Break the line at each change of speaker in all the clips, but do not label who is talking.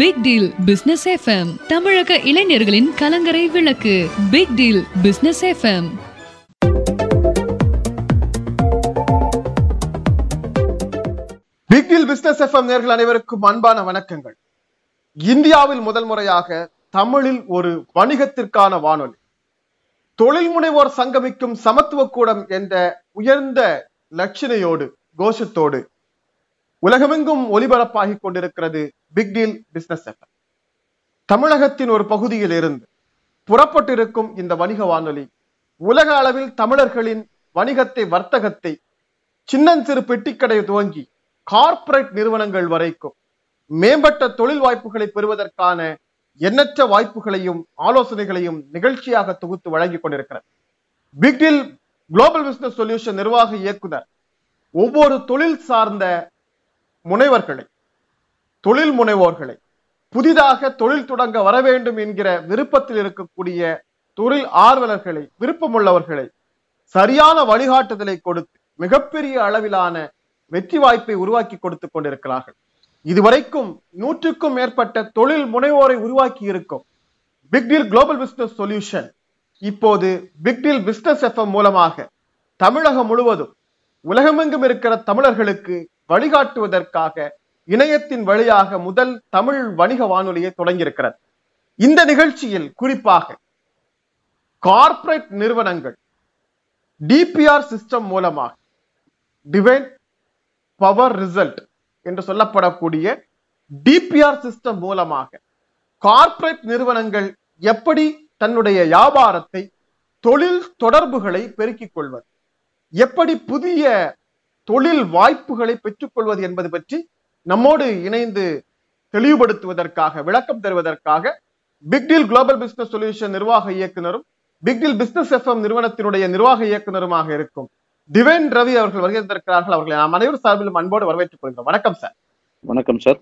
Big deal business FM தமிழக இளைஞர்களின் கலங்கரை விளக்கு. Big deal business FM
big deal business FM நேர்கள் அனைவருக்கும் அன்பான வணக்கங்கள். இந்தியாவில் முதல் முறையாக தமிழில் ஒரு வணிகத்திற்கான வானொலி. தொழில் முனைவோர் சங்கமிக்கும் சமத்துவ கூடம் என்ற உயர்ந்த லட்சணையோடு கோஷத்தோடு உலகமெங்கும் ஒலிபரப்பாகிக் கொண்டிருக்கிறது பிக் டீல் பிசினஸ் எஃப்எம் தமிழகத்தின் ஒரு பகுதியில் இருந்து புறப்பட்டிருக்கும் இந்த வணிக வானொலி உலக அளவில் தமிழர்களின் வணிகத்தை வர்த்தகத்தை சின்னஞ்சிறு பெட்டிக்கடை துவங்கி கார்ப்பரேட் நிறுவனங்கள் வரைக்கும் மேம்பட்ட தொழில் வாய்ப்புகளை பெறுவதற்கான எண்ணற்ற வாய்ப்புகளையும் ஆலோசனைகளையும் நிகழ்ச்சியாக தொகுத்து வழங்கி கொண்டிருக்கிறது. பிக்டில் குளோபல் பிசினஸ் சொல்யூஷன் நிர்வாக இயக்குனர் ஒவ்வொரு தொழில் சார்ந்த முனைவர்களை தொழில் முனைவோர்களை புதிதாக தொழில் தொடங்க வர வேண்டும் என்கிற விருப்பத்தில் இருக்கக்கூடிய தொழில் ஆர்வலர்களை விருப்பமுள்ளவர்களை சரியான வழிகாட்டுதலை கொடுத்து மிகப்பெரிய அளவிலான வெற்றி வாய்ப்பை உருவாக்கி கொடுத்து கொண்டிருக்கிறார்கள். இதுவரைக்கும் நூற்றுக்கும் மேற்பட்ட தொழில் முனைவோரை உருவாக்கி இருக்கும் பிக்டில் குளோபல் பிசினஸ் சொல்யூஷன் இப்போது பிக்டில் பிசினஸ் எஃப்எம் மூலமாக தமிழகம் முழுவதும் உலகமெங்கும் இருக்கிற தமிழர்களுக்கு வழிகாட்டுவதற்காக இணையத்தின் வழியாக முதல் தமிழ் வணிக வானொலியை தொடங்கியிருக்கிறது. இந்த நிகழ்ச்சியில் குறிப்பாக கார்ப்பரேட் நிறுவனங்கள் டிபிஆர் சிஸ்டம் மூலமாக டிவைன் பவர் ரிசல்ட் என்று சொல்லப்படக்கூடிய டிபிஆர் சிஸ்டம் மூலமாக கார்ப்பரேட் நிறுவனங்கள் எப்படி தன்னுடைய வியாபாரத்தை தொழில் தொடர்புகளை பெருக்கிக் கொள்வது எப்படி புதிய தொழில் வாய்ப்புகளை பெற்றுக்கொள்வது என்பது பற்றி நம்மோடு இணைந்து தெளிவுபடுத்துவதற்காக விளக்கம் தருவதற்காக பிக்டில் குளோபல் பிசினஸ் சொல்யூஷன் நிர்வாக இயக்குனரும் பிக்டில் பிசினஸ் எஃப்எம் நிறுவனத்தினுடைய நிர்வாக இயக்குனருமாக இருக்கும் டிவைன் ரவி அவர்கள் வருகின்றிருக்கிறார்கள் அவர்களை நாம் அனைவரும் சார்பிலும் அன்போடு வரவேற்றுக் கொள்கிறோம். வணக்கம் சார்.
வணக்கம் சார்.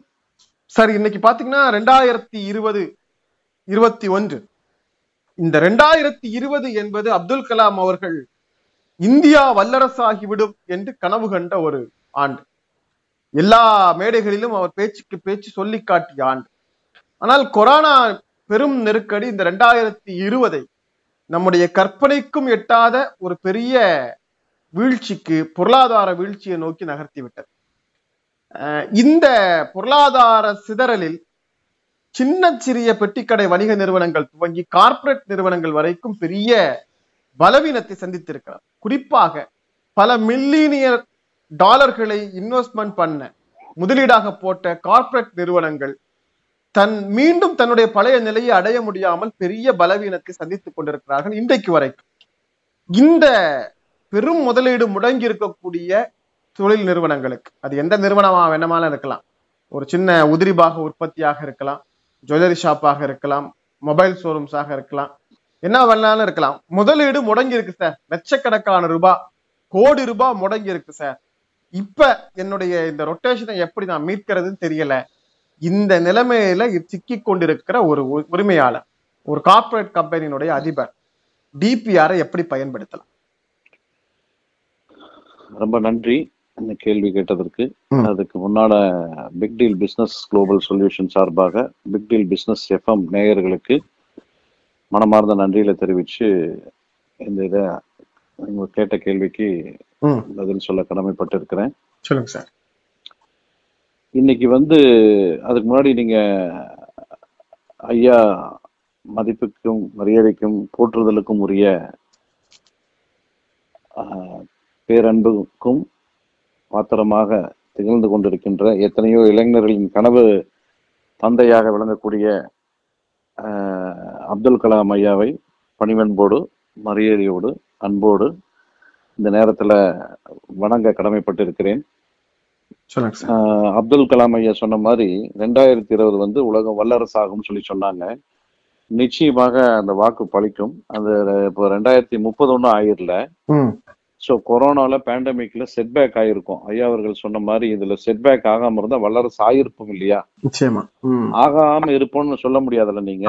சார் இன்னைக்கு பாத்தீங்கன்னா ரெண்டாயிரத்தி இருபது இருபத்தி ஒன்று. இந்த ரெண்டாயிரத்தி இருபது என்பது அப்துல் கலாம் அவர்கள் இந்தியா வல்லரசாகிவிடும் என்று கனவு கண்ட ஒரு ஆண்டு. எல்லா மேடைகளிலும் அவர் பேச்சுக்கு பேச்சு சொல்லி காட்டிய ஆண்டு. ஆனால் கொரோனா பெரும் நெருக்கடி இந்த ரெண்டாயிரத்தி இருபதை நம்முடைய கற்பனைக்கும் எட்டாத ஒரு பெரிய வீழ்ச்சிக்கு பொருளாதார வீழ்ச்சியை நோக்கி நகர்த்தி விட்டது. இந்த பொருளாதார சிதறலில் சின்ன சிறிய பெட்டிக்கடை வணிக நிறுவனங்கள் துவங்கி கார்ப்பரேட் நிறுவனங்கள் வரைக்கும் பெரிய பலவீனத்தை சந்தித்திருக்கிறார். குறிப்பாக பல மில்லினியர் டாலர்களை இன்வெஸ்ட்மெண்ட் பண்ண முதலீடாக போட்ட கார்ப்பரேட் நிறுவனங்கள் தன் மீண்டும் தன்னுடைய பழைய நிலையை அடைய முடியாமல் பெரிய பலவீனத்தை சந்தித்துக் கொண்டிருக்கிறார்கள் இன்றைக்கு வரைக்கும். இந்த பெரும் முதலீடு முடங்கி இருக்கக்கூடிய தொழில் நிறுவனங்களுக்கு அது எந்த நிறுவனமா வேணுமாலும் இருக்கலாம். ஒரு சின்ன உதிரிபாக உற்பத்தியாக இருக்கலாம் ஜுவல்லரி ஷாப்பாக இருக்கலாம் மொபைல் ஷோரூம்ஸாக இருக்கலாம் என்ன வேணாலும் இருக்கலாம். முதலீடு முடங்கி இருக்கு சார் லட்சக்கணக்கான ரூபாய் கோடி ரூபாய் முடங்கி இருக்கு சார் இப்ப என்னுடைய இந்த ரொட்டேஷனை எப்படி நான் மீட்கிறதுன்னு தெரியல. இந்த நிலைமையில சிக்கி கொண்டிருக்கிற ஒரு உரிமையாளர் ஒரு கார்ப்பரேட் கம்பெனியினுடைய அதிபர் டிபிஆரை எப்படி பயன்படுத்தலாம்?
ரொம்ப நன்றி. இந்த கேள்வி கேட்டதற்கு. அதுக்கு முன்னால big deal business global solution சார்பாக பிக் டீல் பிசினஸ் எஃப்எம் நேயர்களுக்கு மனமார்ந்த நன்றியில தெரிவிச்சு இந்த இதை கேட்ட கேள்விக்கு பதில் சொல்ல கடமைப்பட்டு இருக்கிறேன்
சொல்லுங்க சார்.
இன்னைக்கு வந்து அதுக்கு முன்னாடி நீங்க ஐயா மதிப்புக்கும் மரியாதைக்கும் போற்றுதலுக்கும் உரிய பேரன்புக்கும் பாத்திரமாக திகழ்ந்து கொண்டிருக்கின்ற எத்தனையோ இளைஞர்களின் கனவு தந்தையாக விளங்கக்கூடிய அப்துல் கலாம் ஐயாவை பணிவன்போடு மரியாதையோடு அன்போடு இந்த நேரத்துல வணங்க கடமைப்பட்டு இருக்கிறேன் அப்துல் கலாம் ஐயா சொன்ன மாதிரி ரெண்டாயிரத்தி இருபது வந்து உலகம் வல்லரசு ஆகும்னு சொல்லி சொன்னாங்க. நிச்சயமாக அந்த வாக்கு பழிக்கும். அந்த இப்போ ரெண்டாயிரத்தி முப்பது ஒன்றும் ஆயிரல ஸோ கொரோனால பேண்டமிக்ல செட்பேக் ஆயிருக்கும். ஐயா அவர்கள் சொன்ன மாதிரி இதுல செட்பேக் ஆகாம இருந்தா வல்லரசு ஆயிருப்போம் இல்லையா?
நிச்சயமா.
ஆகாம இருப்போம்னு சொல்ல முடியாதுல்ல நீங்க?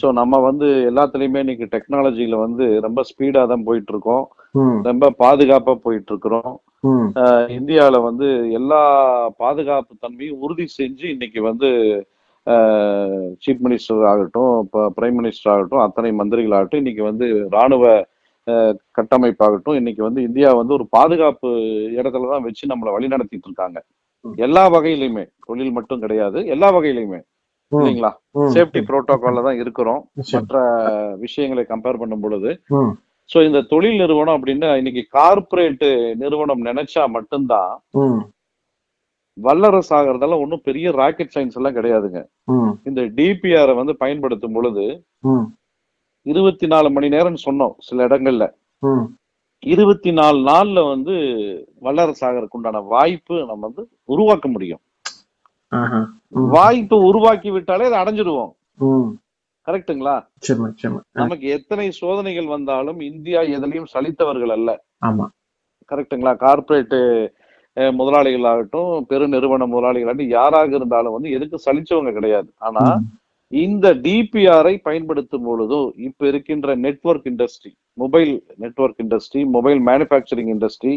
ஸோ நம்ம வந்து எல்லாத்துலயுமே இன்னைக்கு டெக்னாலஜில வந்து ரொம்ப ஸ்பீடா தான் போயிட்டு இருக்கோம் ரொம்ப பாதுகாப்பா போயிட்டு இருக்கிறோம் இந்தியாவில வந்து எல்லா பாதுகாப்பு தன்மையும் உறுதி செஞ்சு இன்னைக்கு வந்து சீஃப் மினிஸ்டர் ஆகட்டும் பிரைம் மினிஸ்டர் ஆகட்டும் அத்தனை மந்திரிகள் ஆகட்டும் இன்னைக்கு வந்து ராணுவ கட்டமைப்பாகட்டும். இன்னைக்கு வந்து இந்தியா வந்து ஒரு பாதுகாப்பு இடத்துல தான் வச்சு நம்மளை வழி நடத்திட்டு இருக்காங்க. எல்லா வகையிலுமே தொழில் மட்டும் கிடையாது. எல்லா வகையிலுமே. இல்லைங்களா? சேஃப்டி புரோட்டோகால்ல தான் இருக்கிறோம். மற்ற விஷயங்களை கம்பேர் பண்ணும் பொழுது. சோ இந்த தொழில் நிறுவனம் அப்படின்னு இன்னைக்கு கார்ப்பரேட் நிறுவனம் நினைச்சா மட்டும்தான் வல்லரசு ஆகிறதெல்லாம் ஒன்றும் பெரிய ராக்கெட் சயின்ஸ் எல்லாம் கிடையாதுங்க. இந்த டிபிஆரை வந்து பயன்படுத்தும் பொழுது இருபத்தி நாலு மணி நேரம் சொன்னோம் சில இடங்கள்ல. இருபத்தி நாலு நாள்ல வந்து வல்லரசு ஆகிறதுக்கு உண்டான வாய்ப்பு நம்ம வந்து உருவாக்க முடியும். வாய்ப்பு உருவாக்கி விட்டாலே அதை அடைஞ்சிடுவோம்.
ஆ,
நமக்கு எத்தனை சோதனைகள் வந்தாலும் இந்தியா எதுலயும் சலித்தவர்கள் அல்ல.
ஆமா.
கரெக்ட்டுங்களா? கார்ப்பரேட் முதலாளிகள் ஆகட்டும் பெருநிறுவன முதலாளிகளாகட்டும் யாராக இருந்தாலும் வந்து எதுக்கு சலிச்சவங்க கிடையாது. ஆனா இந்த டிபிஆரை பயன்படுத்தும் பொழுதும் இப்ப இருக்கின்ற network industry mobile network industry mobile manufacturing industry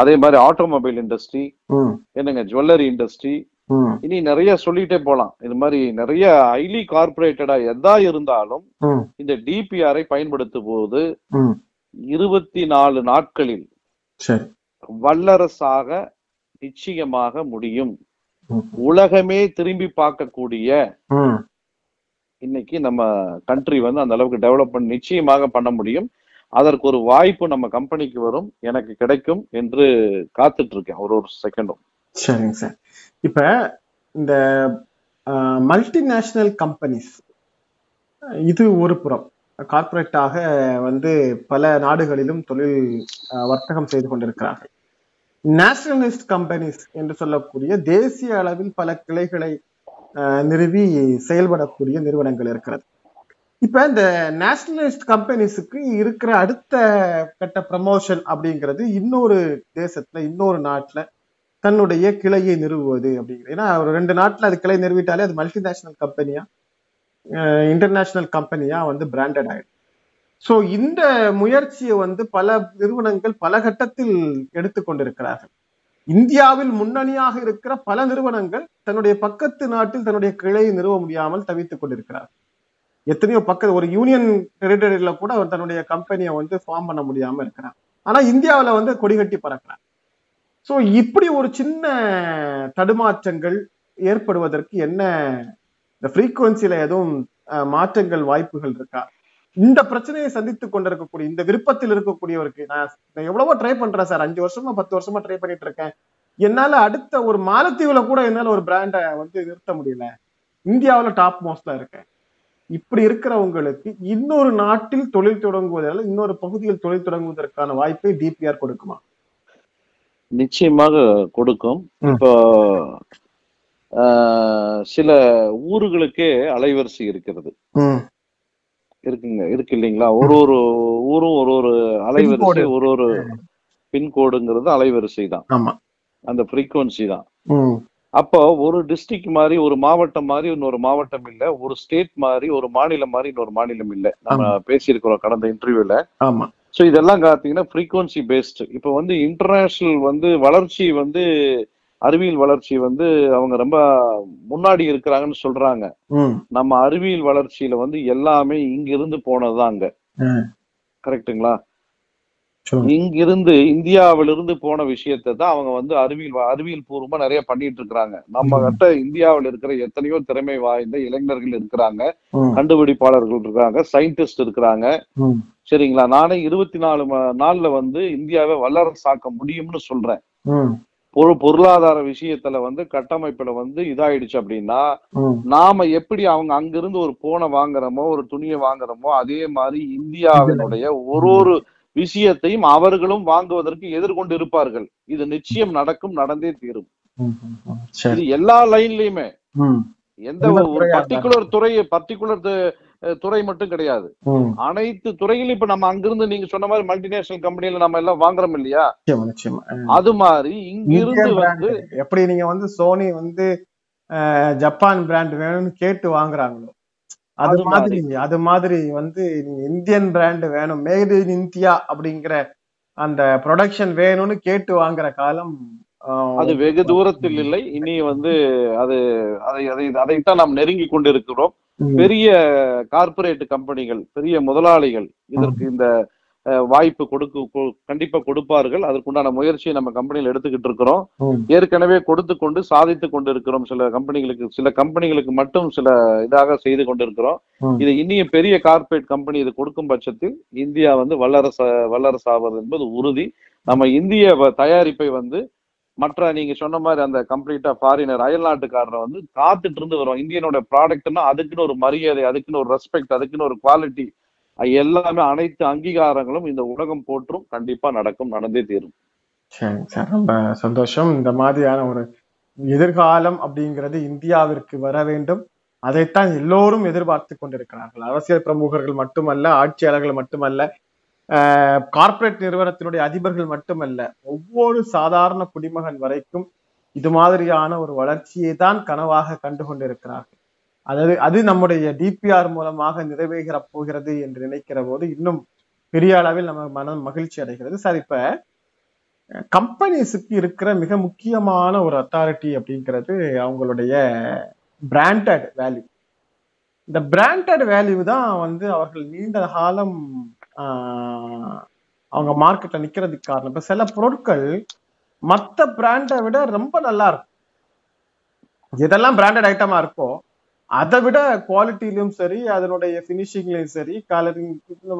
அதே மாதிரி ஆட்டோமொபைல் இண்டஸ்ட்ரி என்னங்க ஜுவல்லரி இண்டஸ்ட்ரி இனி நிறைய சொல்லிட்டே போலாம். இது மாதிரி நிறைய ஹைலி கார்பரேட்டடா எதா இருந்தாலும் இந்த டிபிஆரை பயன்படுத்தும் போது. இருபத்தி நாலு நாட்களில் வல்லரசாக நிச்சயமாக முடியும். உலகமே திரும்பி பார்க்கக்கூடிய. இன்னைக்கு நம்ம கண்ட்ரி வந்து அந்த அளவுக்கு டெவலப்மெண்ட் நிச்சயமாக பண்ண முடியும். அதற்கு ஒரு வாய்ப்பு நம்ம கம்பெனிக்கு வரும் எனக்கு கிடைக்கும் என்று காத்துட்டு இருக்கேன். ஒரு ஒரு செகண்டும்
சரிங்க சார். இப்ப இந்த மல்டிநேஷனல் கம்பெனிஸ் இது ஒரு புறம். கார்ப்பரேட்டாக வந்து பல நாடுகளிலும் தொழில் வர்த்தகம் செய்து கொண்டிருக்கிறார்கள். நேஷனலிஸ்ட் கம்பெனிஸ் என்று சொல்லக்கூடிய தேசிய அளவில் பல கிளைகளை நிறுவி செயல்படக்கூடிய நிறுவனங்கள் இருக்கிறது. இப்ப இந்த நேஷனலிஸ்ட் கம்பெனிஸுக்கு இருக்கிற அடுத்த கட்ட ப்ரமோஷன் அப்படிங்கிறது இன்னொரு தேசத்துல இன்னொரு நாட்டுல தன்னுடைய கிளையை நிறுவுவது அப்படிங்கிறது. ஏன்னா ஒரு ரெண்டு நாட்டில் அது கிளை நிறுவிட்டாலே அது மல்டிநேஷனல் கம்பெனியா இன்டர்நேஷனல் கம்பெனியா வந்து பிராண்டட் ஆயிடும். ஸோ இந்த முயற்சியை வந்து பல நிறுவனங்கள் பல கட்டத்தில் எடுத்துக்கொண்டிருக்கிறார்கள் இந்தியாவில் முன்னணியாக இருக்கிற பல நிறுவனங்கள் தன்னுடைய பக்கத்து நாட்டில் தன்னுடைய கிளையை நிறுவ முடியாமல் தவித்துக் கொண்டிருக்கிறார். எத்தனையோ பக்க ஒரு யூனியன் டெரிட்டரியில கூட அவர் தன்னுடைய கம்பெனியை வந்து ஃபார்ம் பண்ண முடியாம இருக்கிறார். ஆனா இந்தியாவில வந்து கொடிகட்டி பறக்கிறார். ஸோ இப்படி ஒரு சின்ன தடுமாற்றங்கள் ஏற்படுவதற்கு என்ன இந்த ஃப்ரீக்குவன்சியில எதுவும் அஹ், மாற்றங்கள் வாய்ப்புகள் இருக்கா? இந்த பிரச்சனையை சந்தித்துக் கொண்டிருக்கக்கூடிய இந்த விருப்பத்தில் இருக்கக்கூடியவருக்கு நான் நான் எவ்வளவோ ட்ரை பண்றேன் சார் அஞ்சு வருஷமா பத்து வருஷமா ட்ரை பண்ணிட்டு இருக்கேன். என்னால அடுத்த ஒரு மாலத்தீவுல கூட என்னால ஒரு பிராண்டை வந்து நிறுத்த முடியல. இந்தியாவுல டாப் மோஸ்ட்ல இருக்கேன். இப்படி இருக்கிறவங்களுக்கு இன்னொரு நாட்டில் தொழில் தொடங்குவதால இன்னொரு பகுதியில் தொழில் தொடங்குவதற்கான வாய்ப்பை டிபிஆர் கொடுக்குமா?
நிச்சயமாக கொடுக்கும். இப்போ சில ஊர்களுக்கே அலைவரிசை இருக்கிறது. இருக்குங்க இருக்கு இல்லைங்களா? ஒரு ஒரு ஊரும் ஒரு ஒரு அலைவரிசை. ஒரு ஒரு பின்கோடுங்கிறது அலைவரிசை தான் அந்த ஃப்ரீக்குவன்சி தான். அப்போ ஒரு டிஸ்ட்ரிக்ட் மாதிரி ஒரு மாவட்டம் மாதிரி இன்னொரு மாவட்டம் இல்ல ஒரு ஸ்டேட் மாதிரி ஒரு மாநிலம் மாதிரி இன்னொரு மாநிலம் இல்ல. நம்ம பேசியிருக்கிறோம் கடந்த இன்டர்வியூல
ஆமா.
சோ இதெல்லாம் பாத்தீங்கன்னா ஃப்ரீக்வன்சி பேஸ்டு இப்போ வந்து இன்டர்நேஷனல் வந்து வளர்ச்சி வந்து அறிவியல் வளர்ச்சி வந்து அவங்க ரொம்ப முன்னாடி இருக்கிறாங்கன்னு சொல்றாங்க. நம்ம அறிவியல் வளர்ச்சியில வந்து எல்லாமே இங்கிருந்து போனதுதாங்க.
சொல்லுங்க.
இங்கிருந்து இந்தியாவிலிருந்து போன விஷயத்தை தான் அவங்க வந்து அறிவியல் அறிவியல் பூர்வமா நிறைய பண்ணிட்டு இருக்கிறாங்க நம்ம. கிட்ட இந்தியாவில் இருக்கிற எத்தனையோ திறமை வாய்ந்த இளைஞர்கள் இருக்கிறாங்க. கண்டுபிடிப்பாளர்கள் இருக்காங்க. சயின்டிஸ்ட் இருக்கிறாங்க. சரிங்களா? நானே இருபத்தி நாலு நாள்ல வந்து இந்தியாவை வல்லரசாக்க முடியும்னு சொல்றேன். பொரு பொருளாதார விஷயத்துல வந்து கட்டமைப்புல வந்து இதாயிடுச்சு அப்படின்னா நாம எப்படி அவங்க அங்கிருந்து ஒரு போனை வாங்குறோமோ ஒரு துணியை வாங்குறோமோ அதே மாதிரி இந்தியாவினுடைய ஒரு ஒரு விஷயத்தையும் அவர்களும் வாங்குவதற்கு எதிர்கொண்டு இருப்பார்கள். இது நிச்சயம் நடக்கும் நடந்தே தீரும். இது எல்லா லைன்லயுமே. எந்த ஒரு
துறையா
பர்டிகுலர் துறை பர்டிகுலர் துறை மட்டும் கிடையாது. அனைத்து துறையிலும் இப்ப நம்ம அங்கிருந்து நீங்க சொன்ன மாதிரி மல்டிநேஷனல் கம்பெனில நம்ம எல்லாம் வாங்குறோம் இல்லையா. அது மாதிரி இங்கிருந்து வந்து.
எப்படி நீங்க வந்து சோனி வந்து ஜப்பான் பிராண்ட் வேணும்னு கேட்டு வாங்குறாங்களோ? அது மாதிரி அது மாதிரி வந்து நீங்க இந்தியன் பிராண்ட் வேணும். மேட் இன் இந்தியா அப்படிங்கிற அந்த ப்ரொடக்ஷன் வேணும்னு கேட்டு வாங்குற காலம்
அது வெகு தூரத்தில் இல்லை. இனி வந்து அது அதை அதை அதைத்தான் நாம் நெருங்கி கொண்டிருக்கிறோம். பெரிய கார்ப்பரேட் கம்பெனிகள் பெரிய முதலாளிகள் இதற்கு இந்த வாய்ப்பு கொடுக்க கண்டிப்பா கொடுப்பார்கள். அதற்குண்டான முயற்சியை நம்ம கம்பெனியில் எடுத்துக்கிட்டு இருக்கிறோம். ஏற்கனவே கொடுத்து கொண்டு சாதித்து கொண்டிருக்கிறோம். சில கம்பெனிகளுக்கு சில கம்பெனிகளுக்கு மட்டும் சில இதாக செய்து கொண்டிருக்கிறோம். இது இனியும் பெரிய கார்ப்பரேட் கம்பெனி இது கொடுக்கும் பட்சத்தில் இந்தியா வந்து வல்லரசு வல்லரசாவது என்பது உறுதி. நம்ம இந்திய தயாரிப்பை வந்து மற்ற நீங்க சொன்ன மாதிரி அந்த கம்ப்ளீட்டா ஃபாரினர் அயல் நாட்டுக்காரரை வந்து காத்துட்டு இருந்து வரும். இந்தியனோட ப்ராடக்ட்னா அதுக்குன்னு ஒரு மரியாதை அதுக்குன்னு ஒரு ரெஸ்பெக்ட் அதுக்குன்னு ஒரு குவாலிட்டி எல்லாமே அனைத்து அங்கீகாரங்களும் இந்த உலகம் போற்றும் கண்டிப்பா நடக்கும் நடந்தே தீரும்.
சரி சார். ரொம்ப சந்தோஷம். இந்த மாதிரியான ஒரு எதிர்காலம் அப்படிங்கிறது இந்தியாவிற்கு வர வேண்டும். அதைத்தான் எல்லோரும் எதிர்பார்த்து கொண்டிருக்கிறார்கள். அரசியல் பிரமுகர்கள் மட்டுமல்ல ஆட்சியாளர்கள் மட்டுமல்ல கார்ப்பரேட் நிறுவனத்தினுடைய அதிபர்கள் மட்டுமல்ல ஒவ்வொரு சாதாரண குடிமகன் வரைக்கும் இது மாதிரியான ஒரு வளர்ச்சியை தான் கனவாக கண்டு கொண்டிருக்கிறார்கள். அதாவது அது நம்முடைய டிபிஆர் மூலமாக நிறைவேகிற போகிறது என்று நினைக்கிற போது இன்னும் பெரிய அளவில் நம்ம மனம் மகிழ்ச்சி அடைகிறது. சார் இப்ப கம்பெனிஸுக்கு இருக்கிற மிக முக்கியமான ஒரு அத்தாரிட்டி அப்படிங்கிறது அவங்களுடைய பிராண்டட் வேல்யூ இந்த பிராண்டட் வேல்யூ தான் வந்து அவர்கள் நீண்ட காலம் அவங்க மார்க்கெட்டில் நிற்கிறதுக்கு காரணம். இப்போ சில பொருட்கள் மற்ற பிராண்டை விட ரொம்ப நல்லா இருக்கும். எதெல்லாம் பிராண்டட் ஐட்டமாக இருக்கோ அதை விட குவாலிட்டிலையும் சரி அதனுடைய ஃபினிஷிங்லையும் சரி கலரிங்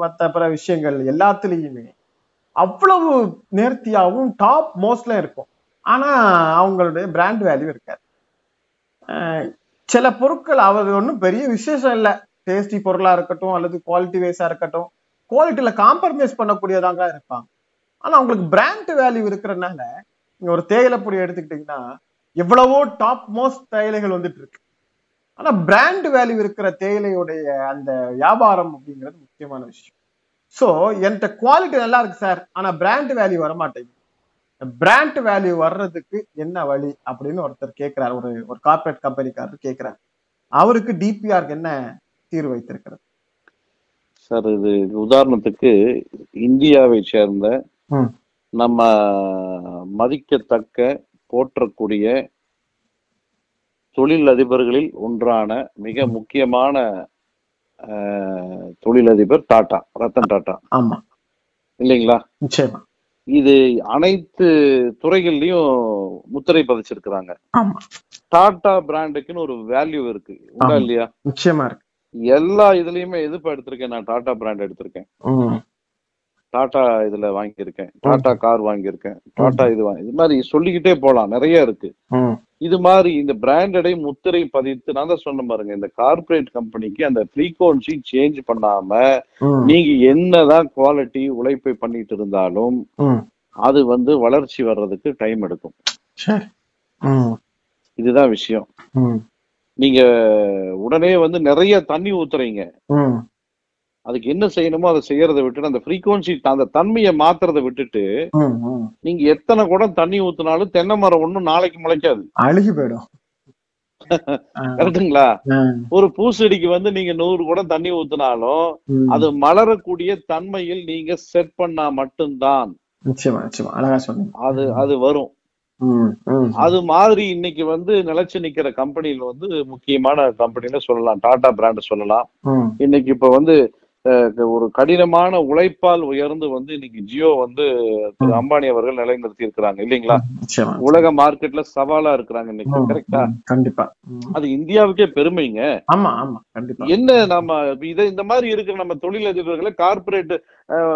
மற்ற பிற விஷயங்கள் எல்லாத்துலேயுமே அவ்வளவு நேர்த்தியாகவும் டாப் மோஸ்ட்ல இருக்கும். ஆனால் அவங்களுடைய பிராண்ட் வேல்யூ இருக்காது. சில பொருட்கள் அவர் ஒன்றும் பெரிய விசேஷம் இல்லை. டேஸ்டி பொருளாக இருக்கட்டும் அல்லது குவாலிட்டி வைஸாக இருக்கட்டும். குவாலிட்டியில காம்ப்ரமைஸ் பண்ணக்கூடியதாங்க இருப்பாங்க ஆனா அவங்களுக்கு பிராண்ட் வேல்யூ இருக்கிறனால நீங்க ஒரு தேயிலை பொடி எடுத்துக்கிட்டீங்கன்னா எவ்வளவோ டாப் மோஸ்ட் தேயிலைகள் வந்துட்டு இருக்கு. ஆனா பிராண்ட் வேல்யூ இருக்கிற தேயிலையுடைய அந்த வியாபாரம் அப்படிங்கிறது முக்கியமான விஷயம். ஸோ என்கிட்ட குவாலிட்டி நல்லா இருக்கு சார் ஆனா பிராண்ட் வேல்யூ வர மாட்டேங்குது பிராண்ட் வேல்யூ வர்றதுக்கு என்ன வழி அப்படின்னு ஒருத்தர் கேட்கிறார் ஒரு ஒரு கார்பரேட் கம்பெனிக்காரர் கேட்கிறார் அவருக்கு டிபிஆருக்கு என்ன தீர்வு வைத்திருக்கிறது?
சார் இது உதாரணத்துக்கு இந்தியாவை சேர்ந்த. நம்ம மதிக்கத்தக்க போற்றக்கூடிய தொழில் அதிபர்களில் ஒன்றான மிக முக்கியமான தொழிலதிபர் டாடா ரத்தன் டாடா
ஆமா.
இல்லைங்களா? இது அனைத்து துறைகள்லயும் முத்திரை பதிச்சிருக்கிறாங்க. டாடா பிராண்டுக்குன்னு ஒரு வேல்யூ இருக்கு. உண்டா. இல்லையா?
நிச்சயமா இருக்கு.
எல்லா இதுலயுமே எதுப்பா எடுத்திருக்கேன். நான் டாடா பிராண்ட் எடுத்திருக்கேன். டாடா இதுல வாங்கியிருக்கேன். டாடா கார் வாங்கியிருக்கேன். டாடா இது வாங்கி இது மாதிரி சொல்லிக்கிட்டே போலாம். நிறைய இருக்கு. இது மாதிரி இந்த பிராண்டடை முத்திரை பதித்து நான் தான் சொன்ன பாருங்க இந்த கார்ப்பரேட் கம்பெனிக்கு அந்த ஃப்ரீக்வன்சி சேஞ்ச் பண்ணாம நீங்க என்னதான் குவாலிட்டி உழைப்பை பண்ணிட்டு இருந்தாலும். அது வந்து வளர்ச்சி வர்றதுக்கு டைம் எடுக்கும். இதுதான் விஷயம். நீங்க உடனே வந்து நிறைய தண்ணி ஊத்துறீங்க. அதுக்கு என்ன செய்யணுமோ அதை செய்யறதை விட்டுட்டு அந்த ஃப்ரீக்வன்சி அந்த தன்மையை மாத்துறதை விட்டுட்டு. நீங்க எத்தனை குடம் தண்ணி ஊத்துனாலும் தென்னை மரம் ஒண்ணும் நாளைக்கு முளைக்காது.
அழுகி போயிடும்.
கரெக்டுங்களா ஒரு பூச்செடிக்கு வந்து நீங்க நூறு குடம் தண்ணி ஊத்துனாலும். அது மலரக்கூடிய தன்மையில் நீங்க செட் பண்ணா மட்டும்தான். அது அது வரும். அது மாதிரி இன்னைக்கு வந்து நிலைச்சு நிக்கிற கம்பெனில வந்து முக்கியமான கம்பெனில சொல்லலாம். டாடா பிராண்ட் சொல்லலாம். இன்னைக்கு இப்ப வந்து ஒரு கடினமான உழைப்பால் உயர்ந்து வந்து இன்னைக்கு ஜியோ வந்து திரு அம்பானி அவர்கள் நிலைநிறுத்தி இருக்கிறாங்க இல்லைங்களா? உலக மார்க்கெட்ல சவாலா இருக்கிறாங்க இன்னைக்கு கரெக்டா
கண்டிப்பா.
அது இந்தியாவுக்கே பெருமைங்க.
ஆமா ஆமா கண்டிப்பா.
என்ன நம்ம இதை இந்த மாதிரி இருக்கிற நம்ம தொழிலதிபர்களை கார்ப்பரேட்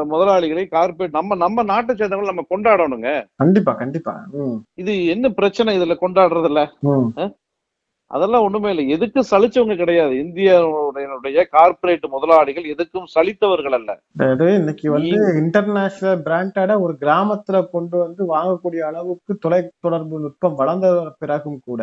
முதலாளிகளை கார்ப்பரேட் நம்ம நம்ம நாட்டை சேர்ந்தவங்களை நம்ம கொண்டாடணுங்க.
கண்டிப்பா கண்டிப்பா.
இது என்ன பிரச்சனை இதுல கொண்டாடுறதுல. அதெல்லாம் ஒண்ணுமே இல்லை. எதுக்கும் சலிச்சவங்க கிடையாது. இந்தியாவுடைய கார்ப்பரேட் முதலாளிகள் எதுக்கும் சலித்தவர்கள் அல்ல.
அதாவது இன்னைக்கு வந்து இன்டர்நேஷனல் பிராண்டட ஒரு கிராமத்துல கொண்டு வந்து வாங்கக்கூடிய அளவுக்கு தொலை தொடர்பு நுட்பம் வளர்ந்த பிறகும் கூட.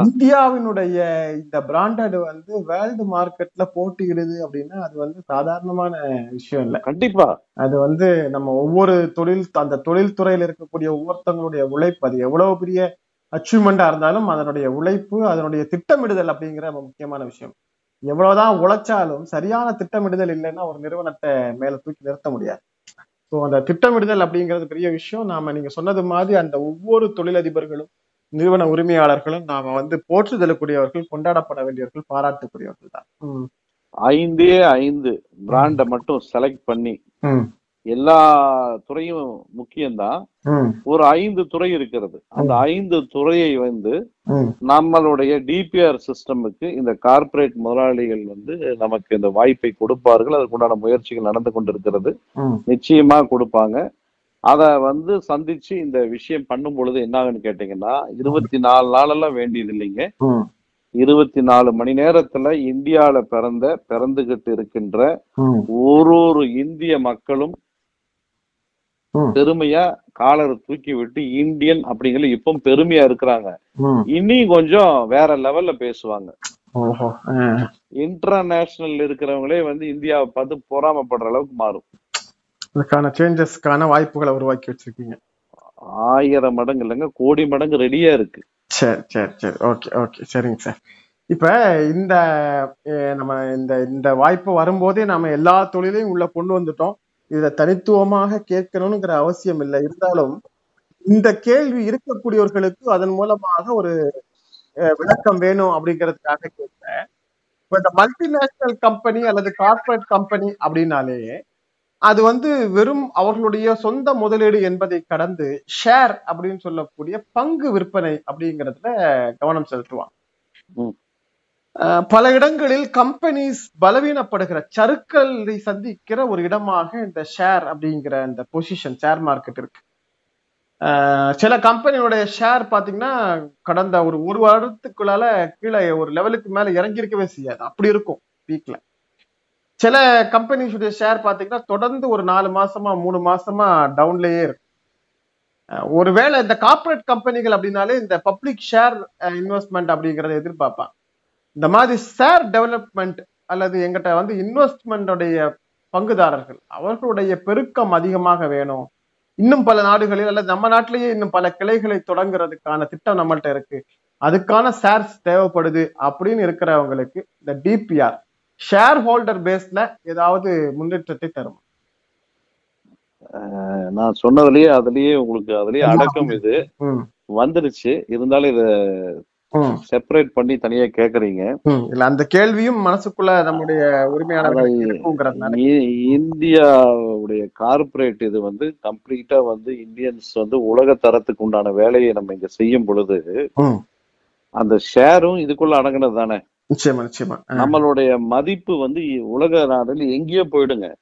இந்தியாவினுடைய இந்த பிராண்டட் வந்து வேர்ல்டு மார்க்கெட்ல போட்டியிடுது அப்படின்னா அது வந்து சாதாரணமான விஷயம் இல்ல.
கண்டிப்பா.
அது வந்து நம்ம ஒவ்வொரு தொழில் அந்த தொழில் துறையில இருக்கக்கூடிய ஒவ்வொருத்தவங்களுடைய உழைப்பு அது எவ்வளவு பெரிய அச்சீவ்மெண்டா இருந்தாலும் அதனுடைய உழைப்பு அதனுடைய திட்டமிடுதல் அப்படிங்கிற முக்கியமான விஷயம். எவ்வளவுதான் உழைச்சாலும் சரியான திட்டமிடுதல் இல்லைன்னா ஒரு நிறுவனத்தை மேல தூக்கி நிறுத்த முடியாது. ஸோ அந்த திட்டமிடுதல் அப்படிங்கிறது பெரிய விஷயம். நாம நீங்க சொன்னது மாதிரி அந்த ஒவ்வொரு தொழிலதிபர்களும் நிறுவன உரிமையாளர்களும் நாம வந்து போற்றுதலுக்குரியவர்கள் கொண்டாடப்பட வேண்டியவர்கள் பாராட்டுக்குரியவர்கள் தான்.
ஐந்தே ஐந்து பிராண்டை மட்டும் செலக்ட் பண்ணி எல்லா துறையும் முக்கியம்தான். ஒரு ஐந்து துறை இருக்கிறது. அந்த ஐந்து துறையை வந்து நம்மளுடைய டிபிஆர் சிஸ்டமுக்கு இந்த கார்ப்பரேட் முதலாளிகள் வந்து நமக்கு இந்த வாய்ப்பை கொடுப்பார்கள். அதுக்குண்டான முயற்சிகள் நடந்து கொண்டிருக்கிறது. நிச்சயமா கொடுப்பாங்க. அத வந்து சந்திச்சு இந்த விஷயம் பண்ணும் பொழுது என்ன ஆகுன்னு கேட்டீங்கன்னா இருபத்தி நாலு நாளெல்லாம் வேண்டியது இல்லைங்க இருபத்தி நாலு மணி நேரத்துல இந்தியால பிறந்த பிறந்துகிட்டு இருக்கின்ற ஒரு ஒரு இந்திய மக்களும். பெருமையா காலரை தூக்கி விட்டு இந்தியன் அப்படிங்கிற இப்போ பெருமையா இருக்கிறாங்க.
ம்.
இனி கொஞ்சம் வேற லெவல்ல பேசுவாங்க. இன்டர்நேஷனல் இருக்கிறவங்களே வந்து இந்தியாவை பார்த்து பொறாமைப்படுற அளவுக்கு மாறும்.
அதுக்கான சேஞ்சஸ்க்கான வாய்ப்புகளை உருவாக்கி வச்சிருக்கீங்க.
ஆயிரம் மடங்கு இல்லைங்க கோடி மடங்கு ரெடியா இருக்கு.
சரி சரி சரி. ஓகே ஓகே சரிங்க சார் இப்ப இந்த நம்ம இந்த இந்த வாய்ப்பு வரும்போதே நாம எல்லா தொழிலையும் உள்ள கொண்டு வந்துட்டோம். இதை தனித்துவமாக கேட்கணுங்கிற அவசியம் இல்லை. இருந்தாலும் இந்த கேள்வி இருக்கக்கூடியவர்களுக்கு அதன் மூலமாக ஒரு அஹ், விளக்கம் வேணும் அப்படிங்கிறதுக்காக கேட்கிறேன் இப்ப இந்த மல்டிநேஷனல் கம்பெனி அல்லது கார்ப்பரேட் கம்பெனி அப்படின்னாலே அது வந்து வெறும் அவர்களுடைய சொந்த முதலீடு என்பதை கடந்து ஷேர் அப்படின்னு சொல்லக்கூடிய பங்கு விற்பனை அப்படிங்கிறதுல கவனம் செலுத்துவாங்க. பல இடங்களில் கம்பெனிஸ் பலவீனப்படுகிற சறுக்கலை சந்திக்கிற ஒரு இடமாக இந்த ஷேர் அப்படிங்கிற இந்த பொசிஷன் ஷேர் மார்க்கெட் இருக்கு. சில கம்பெனியோடைய ஷேர் பார்த்தீங்கன்னா கடந்த ஒரு ஒரு வாரத்துக்குள்ளால கீழே ஒரு லெவலுக்கு மேல இறங்கியிருக்கவே செய்யாது. அப்படி இருக்கும் வீக்ல சில கம்பெனிஸுடைய ஷேர் பார்த்தீங்கன்னா தொடர்ந்து ஒரு நாலு மாசமா மூணு மாசமா டவுன்லயே இருக்கும் ஒருவேளை இந்த கார்ப்பரேட் கம்பெனிகள் அப்படின்னாலே இந்த பப்ளிக் ஷேர் இன்வெஸ்ட்மெண்ட் அப்படிங்கிறத எதிர்பார்ப்பாங்க. இந்த மாதிரி ஷேர் டெவலப்மெண்ட் அல்லது எங்கிட்ட வந்து இன்வெஸ்ட்மெண்டோடைய பங்குதாரர்கள் அவர்களுடைய பெருக்கம் அதிகமாக வேணும். இன்னும் பல நாடுகளில் அல்லது நம்ம நாட்டிலேயே இன்னும் பல கிளைகளை தொடங்குறதுக்கான திட்டம் நம்மள்ட்ட இருக்கு. அதுக்கான ஷேர்ஸ் தேவைப்படுது அப்படின்னு இருக்கிறவங்களுக்கு இந்த டிபிஆர் ஷேர் ஹோல்டர் பேஸ்ல ஏதாவது முன்னேற்றத்தை தரும்.
நான் சொன்னதுலயே அதுலயே உங்களுக்கு அதுலயே அடக்கம் இது. வந்துருச்சு. இருந்தாலும் இத செப்பரேட் பண்ணி தனியா கேக்குறீங்க.
இல்ல அந்த கேள்வியும் மனசுக்குள்ள நம்முடைய
இ- இந்தியாவுடைய கார்ப்பரேட் இது வந்து கம்ப்ளீட்டா வந்து இந்தியன்ஸ் வந்து உலக தரத்துக்கு உண்டான வேலையை நம்ம இங்க செய்யும் பொழுது அந்த ஷேரும் இதுக்குள்ள அடங்கினது தானே?
நிச்சயமா நிச்சயமா.
நம்மளுடைய மதிப்பு வந்து உலக நாடுல எங்கேயோ போயிடுங்க.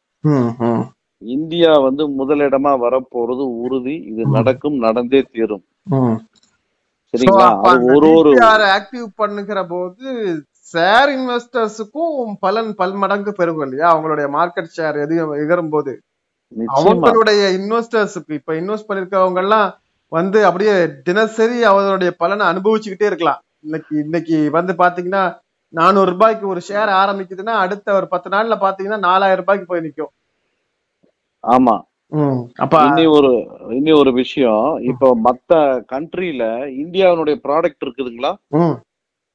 இந்தியா வந்து முதலிடமா வரப்போறது உறுதி. இது நடக்கும் நடந்தே தீரும். சரிங்களா? ஒரு ஒரு
ஆக்டிவ் பண்ணுகிற போது ஷேர் இன்வெஸ்டர்ஸுக்கும் பலன் பல்மடங்கு பெருகும் இல்லையா? அவங்களுடைய மார்க்கெட் ஷேர் எது எகரும் போது அவங்களுடைய இன்வெஸ்டர்ஸுக்கு இப்ப இன்வெஸ்ட் பண்ணிருக்கவங்க எல்லாம் வந்து அப்படியே தினசரி அவங்களுடைய பலனை அனுபவிச்சுக்கிட்டே இருக்கலாம். இன்னைக்கு இன்னைக்கு வந்து பாத்தீங்கன்னா நானூறு ரூபாய்க்கு ஒரு ஷேர் ஆரம்பிக்குதுன்னா அடுத்த ஒரு பத்து நாள்ல பாத்தீங்கன்னா நாலாயிரம் ரூபாய்க்கு போய் நிக்கும்.
ஆமா.
அப்ப
இனி ஒரு இனி ஒரு விஷயம். இப்ப மத்த கண்ட்ரில இந்தியாவுடைய ப்ராடக்ட் இருக்குதுங்களா?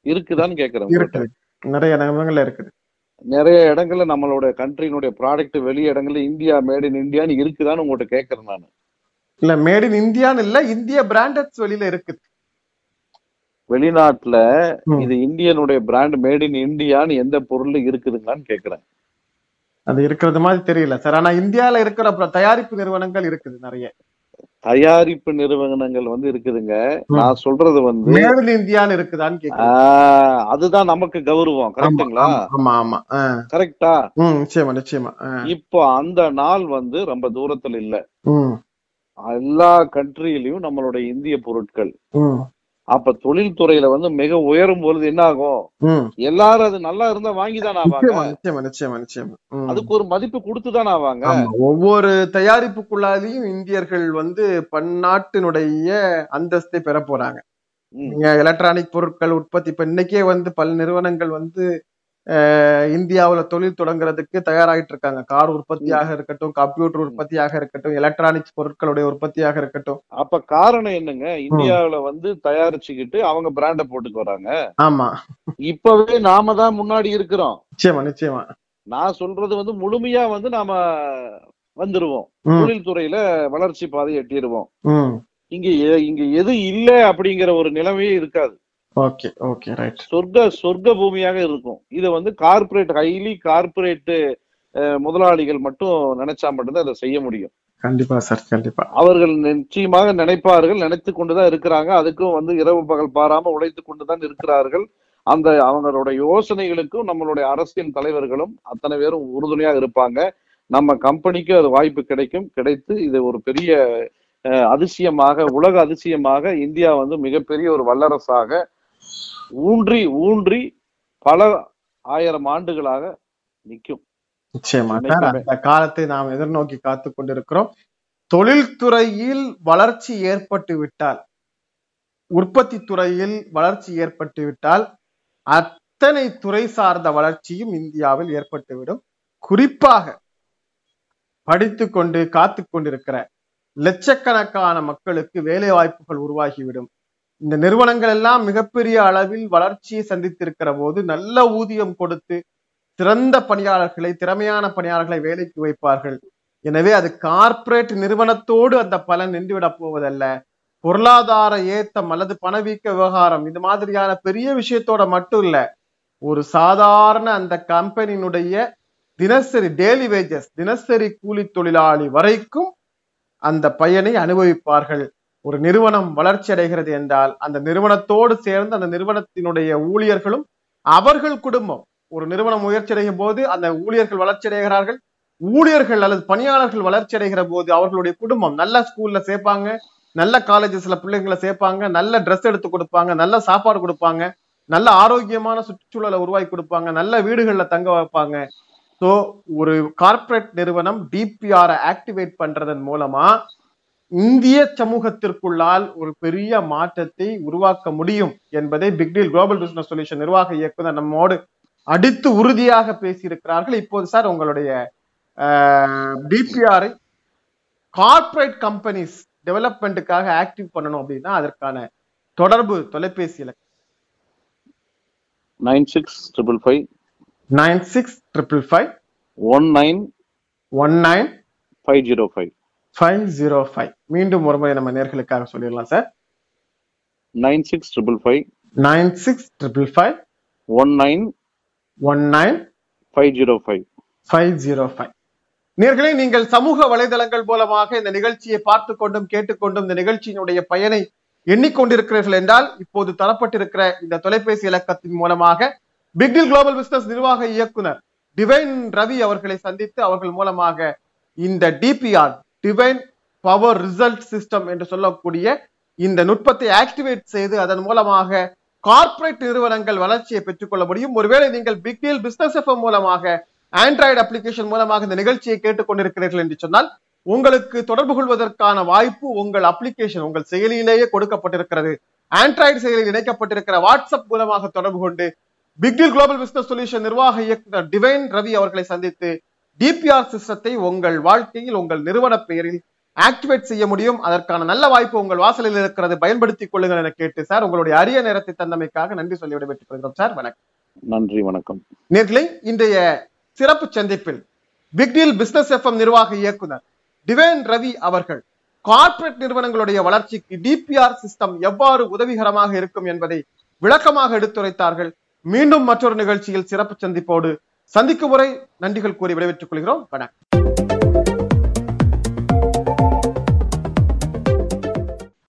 இருக்குதான்னு கேக்குறேன் உங்ககிட்ட.
இருக்குது நிறைய இடங்கள்ல இருக்குது.
நிறைய இடங்கள்ல நம்மளோட கண்ட்ரியினுடைய ப்ராடக்ட் வெளி இடங்கள்ல இந்தியா மேட் இன் இந்தியான்னு இருக்குதான்னு உங்கள்கிட்ட கேக்குறேன் நான்.
இல்ல மேட் இன் இந்தியான்னு இல்ல இந்திய பிராண்டட்ஸ் வெளியில இருக்குது
வெளிநாட்டுல. இது இந்தியனுடைய பிராண்ட் மேட் இன் இந்தியான்னு எந்த பொருள் இருக்குதுங்களான்னு கேக்குறேன்.
அது இருக்கிறது மாதிரி தெரியல சார். ஆனா இந்தியால இருக்கிற அப்புறம் தயாரிப்பு நிறுவனங்கள் இருக்குது நிறைய.
தயாரிப்பு நிறுவனங்கள் வந்து இருக்குதுங்க. நான் சொல்றது வந்து
இந்தியான்னு இருக்குதான்னு
அதுதான் நமக்கு கௌரவம்
ஆமா
கரெக்ட்டுங்களா?
ஆமா, ஆமா
கரெக்டா
நிச்சயமா நிச்சயமா.
இப்போ அந்த நாள் வந்து ரொம்ப தூரத்துல இல்ல. எல்லா கண்ட்ரியிலயும் நம்மளுடைய இந்திய பொருட்கள். அப்ப தொழில்துறையில வந்து மிக உயரும் பொழுது என்ன ஆகும் எல்லாரும் அது நல்லா இருந்தா வாங்கிதான் ஆவாங்க. அதுக்கு ஒரு மதிப்பு கொடுத்துதான் ஆவாங்க?
ஒவ்வொரு தயாரிப்புக்குள்ளாலையும் இந்தியர்கள் வந்து பன்னாட்டினுடைய அந்தஸ்தை பெற போறாங்க. நீங்க எலக்ட்ரானிக் பொருட்கள் உற்பத்தி இப்ப இன்னைக்கே வந்து பல நிறுவனங்கள் வந்து இந்தியாவுல தொழில் தொடங்குறதுக்கு தயாராகிட்டு இருக்காங்க. கார் உற்பத்தியாக இருக்கட்டும் கம்ப்யூட்டர் உற்பத்தியாக இருக்கட்டும் எலக்ட்ரானிக்ஸ் பொருட்களுடைய உற்பத்தியாக இருக்கட்டும்.
அப்ப காரணம் என்னங்க? இந்தியாவுல வந்து தயாரிச்சுக்கிட்டு அவங்க பிராண்ட போட்டுக்கு வராங்க.
ஆமா.
இப்பவே நாம தான் முன்னாடி இருக்கிறோம்.
நிச்சயமா நிச்சயமா.
நான் சொல்றது வந்து முழுமையா வந்து நாம வந்துருவோம். தொழில்துறையில வளர்ச்சி பாதை எட்டிடுவோம். இங்க இங்க எது இல்ல அப்படிங்கிற ஒரு நிலைமையே இருக்காது.
ஓகே ஓகே ரைட்
சொர்க்க சொர்க்க பூமியாக இருக்கும். இதை வந்து கார்ப்பரேட் ஹைலி கார்ப்பரேட் முதலாளிகள் மட்டும் நினைச்சா மட்டும்தான் அதை செய்ய முடியும்.
கண்டிப்பா சார் கண்டிப்பா.
அவர்கள் நிச்சயமாக நினைப்பார்கள் நினைத்து கொண்டுதான் இருக்கிறாங்க. அதுக்கும் வந்து இரவு பகல் பாராம உழைத்து கொண்டுதான் இருக்கிறார்கள். அந்த அவங்களோட யோசனைகளுக்கும் நம்மளுடைய அரசியல் தலைவர்களும் அத்தனை பேரும் உறுதுணையாக இருப்பாங்க. நம்ம கம்பெனிக்கு அது வாய்ப்பு கிடைக்கும். கிடைத்து இது ஒரு பெரிய அதிசயமாக உலக அதிசயமாக இந்தியா வந்து மிகப்பெரிய ஒரு வல்லரசாக ஊன்றி ஊன்றி பல ஆயிரம் ஆண்டுகளாக நிற்கும்.
நிச்சயமா. சார்
நினைக்கிறேன்.
அந்த காலத்தை நாம் எதிர்நோக்கி காத்து கொண்டிருக்கிறோம். தொழில்துறையில் வளர்ச்சி ஏற்பட்டு விட்டால் உற்பத்தி துறையில் வளர்ச்சி ஏற்பட்டு விட்டால் அத்தனை துறை சார்ந்த வளர்ச்சியும் இந்தியாவில் ஏற்பட்டுவிடும். குறிப்பாக படித்து கொண்டு காத்து கொண்டிருக்கிற லட்சக்கணக்கான மக்களுக்கு வேலை வாய்ப்புகள் உருவாகிவிடும். இந்த நிறுவனங்கள் எல்லாம் மிகப்பெரிய அளவில் வளர்ச்சியை சந்தித்திருக்கிற போது நல்ல ஊதியம் கொடுத்து சிறந்த பணியாளர்களை திறமையான பணியாளர்களை வேலைக்கு வைப்பார்கள். எனவே அது கார்ப்பரேட் நிறுவனத்தோடு அந்த பலன் நின்றுவிடப் போவதல்ல. பொருளாதார ஏத்தம் அல்லது பணவீக்க விவகாரம் இது மாதிரியான பெரிய விஷயத்தோட மட்டும் இல்ல. ஒரு சாதாரண அந்த கம்பெனியினுடைய தினசரி டெய்லி வேஜஸ் தினசரி கூலி தொழிலாளி வரைக்கும் அந்த பயனை அனுபவிப்பார்கள். ஒரு நிறுவனம் வளர்ச்சி அடைகிறது என்றால் அந்த நிறுவனத்தோடு சேர்ந்து அந்த நிறுவனத்தினுடைய ஊழியர்களும் அவர்கள் குடும்பம். ஒரு நிறுவனம் முயற்சி அடையும் போது அந்த ஊழியர்கள் வளர்ச்சி அடைகிறார்கள். ஊழியர்கள் அல்லது பணியாளர்கள் வளர்ச்சி அடைகிற போது அவர்களுடைய குடும்பம் நல்ல ஸ்கூல்ல சேர்ப்பாங்க நல்ல காலேஜஸ்ல பிள்ளைங்களை சேர்ப்பாங்க நல்ல ட்ரெஸ் எடுத்து கொடுப்பாங்க நல்ல சாப்பாடு கொடுப்பாங்க நல்ல ஆரோக்கியமான சுற்றுச்சூழலை உருவாக்கி கொடுப்பாங்க நல்ல வீடுகள்ல தங்க வைப்பாங்க. ஸோ ஒரு கார்ப்பரேட் நிறுவனம் டிபிஆரை ஆக்டிவேட் பண்றதன் மூலமா இந்திய சமூகத்திற்குள்ளால் ஒரு பெரிய மாற்றத்தை உருவாக்க முடியும் என்பதை பிக்டீல் குளோபல் பிசினஸ் சொல்யூஷன் நிர்வாக இயக்குனர் நம்மோடு அடித்து உறுதியாக பேசியிருக்கிறார்கள். இப்போது சார் உங்களுடைய டிபிஆரை கார்ப்பரேட் கம்பெனிஸ் டெவலப்மெண்ட்டுக்காக ஆக்டிவ் பண்ணணும் அப்படின்னா அதற்கான தொடர்பு தொலைபேசி இலக்கு.
Nine six triple five
nine six triple five
one nine
one nine
five zero five
five zero five மீண்டும் ஒரு முறை நம்ம நேர்களுக்காக சொல்லிடலாம் sir
nine six triple five
nine six triple five
one nine
one nine
five zero five
five zero five நேர்களே நீங்கள் சமூக வலைதளங்கள் மூலமாக இந்த நிகழ்ச்சியை பார்த்து கொண்டும் கேட்டுக்கொண்டும் இந்த நிகழ்ச்சியினுடைய பயனை எண்ணிக்கொண்டிருக்கிறீர்கள் என்றால் இப்போது தரப்பட்டிருக்கிற இந்த தொலைபேசி இலக்கத்தின் மூலமாக பிக்டில் குளோபல் பிசினஸ் நிர்வாக இயக்குனர் டிவைன் ரவி அவர்களை சந்தித்து அவர்கள் மூலமாக இந்த DPR divine power result system என்று சொல்லக்கூடிய இந்த நுட்பத்தை ஆக்டிவேட் செய்து அதன் மூலமாக கார்ப்பரேட் நிறுவனங்கள் வளர்ச்சியை பெற்றுக்கொள்ள முடியும். ஒருவேளை நீங்கள் பிக் டீல் பிசினஸ் எஃப்எம் மூலமாக ஆண்ட்ராய்டு அப்ளிகேஷன் மூலமாக இந்த நிகழ்ச்சியை கேட்டுக்கொண்டிருக்கிறீர்கள் என்று சொன்னால் உங்களுக்கு தொடர்பு கொள்வதற்கான வாய்ப்பு உங்கள் அப்ளிகேஷன் உங்கள் செயலியிலேயே கொடுக்கப்பட்டிருக்கிறது. ஆண்ட்ராய்டு செயலியில் இணைக்கப்பட்டிருக்கிற வாட்ஸ்அப் மூலமாக தொடர்பு கொண்டு பிக்டில் குளோபல் பிசினஸ் சொல்யூஷன் நிர்வாக இயக்குனர் டிவைன் ரவி அவர்களை சந்தித்து டிபிஆர் சிஸ்டத்தை உங்கள் வாழ்க்கையில் உங்கள் நிறுவன பெயரில் ஆக்டிவேட் செய்ய முடியும். அதற்கான நல்ல வாய்ப்பு உங்கள் வாசலில் இருக்கிறது. பயன்படுத்திக் கொள்ளுங்கள் என கேட்டு சார் உங்களுடைய அரிய நேரத்தை தந்தமைக்காக நன்றி சொல்லி விடைபெற்றுக் கொள்கிறோம் சார். வணக்கம்.
நன்றி வணக்கம்.
நேர்களை இன்றைய சிறப்பு சந்திப்பில் பிக்டீல் பிசினஸ் எஃப்எம் நிர்வாக இயக்குனர் டிவேன் ரவி அவர்கள் கார்ப்பரேட் நிறுவனங்களுடைய வளர்ச்சிக்கு டிபிஆர் சிஸ்டம் எவ்வாறு உதவிகரமாக இருக்கும் என்பதை விளக்கமாக எடுத்துரைத்தார்கள். மீண்டும் மற்றொரு நிகழ்ச்சியில் சிறப்பு சந்திப்போடு சந்திக்கும் முறை நன்றிகள் கூறி விடைபெற்றுக் கொள்கிறோம். வணக்கம்.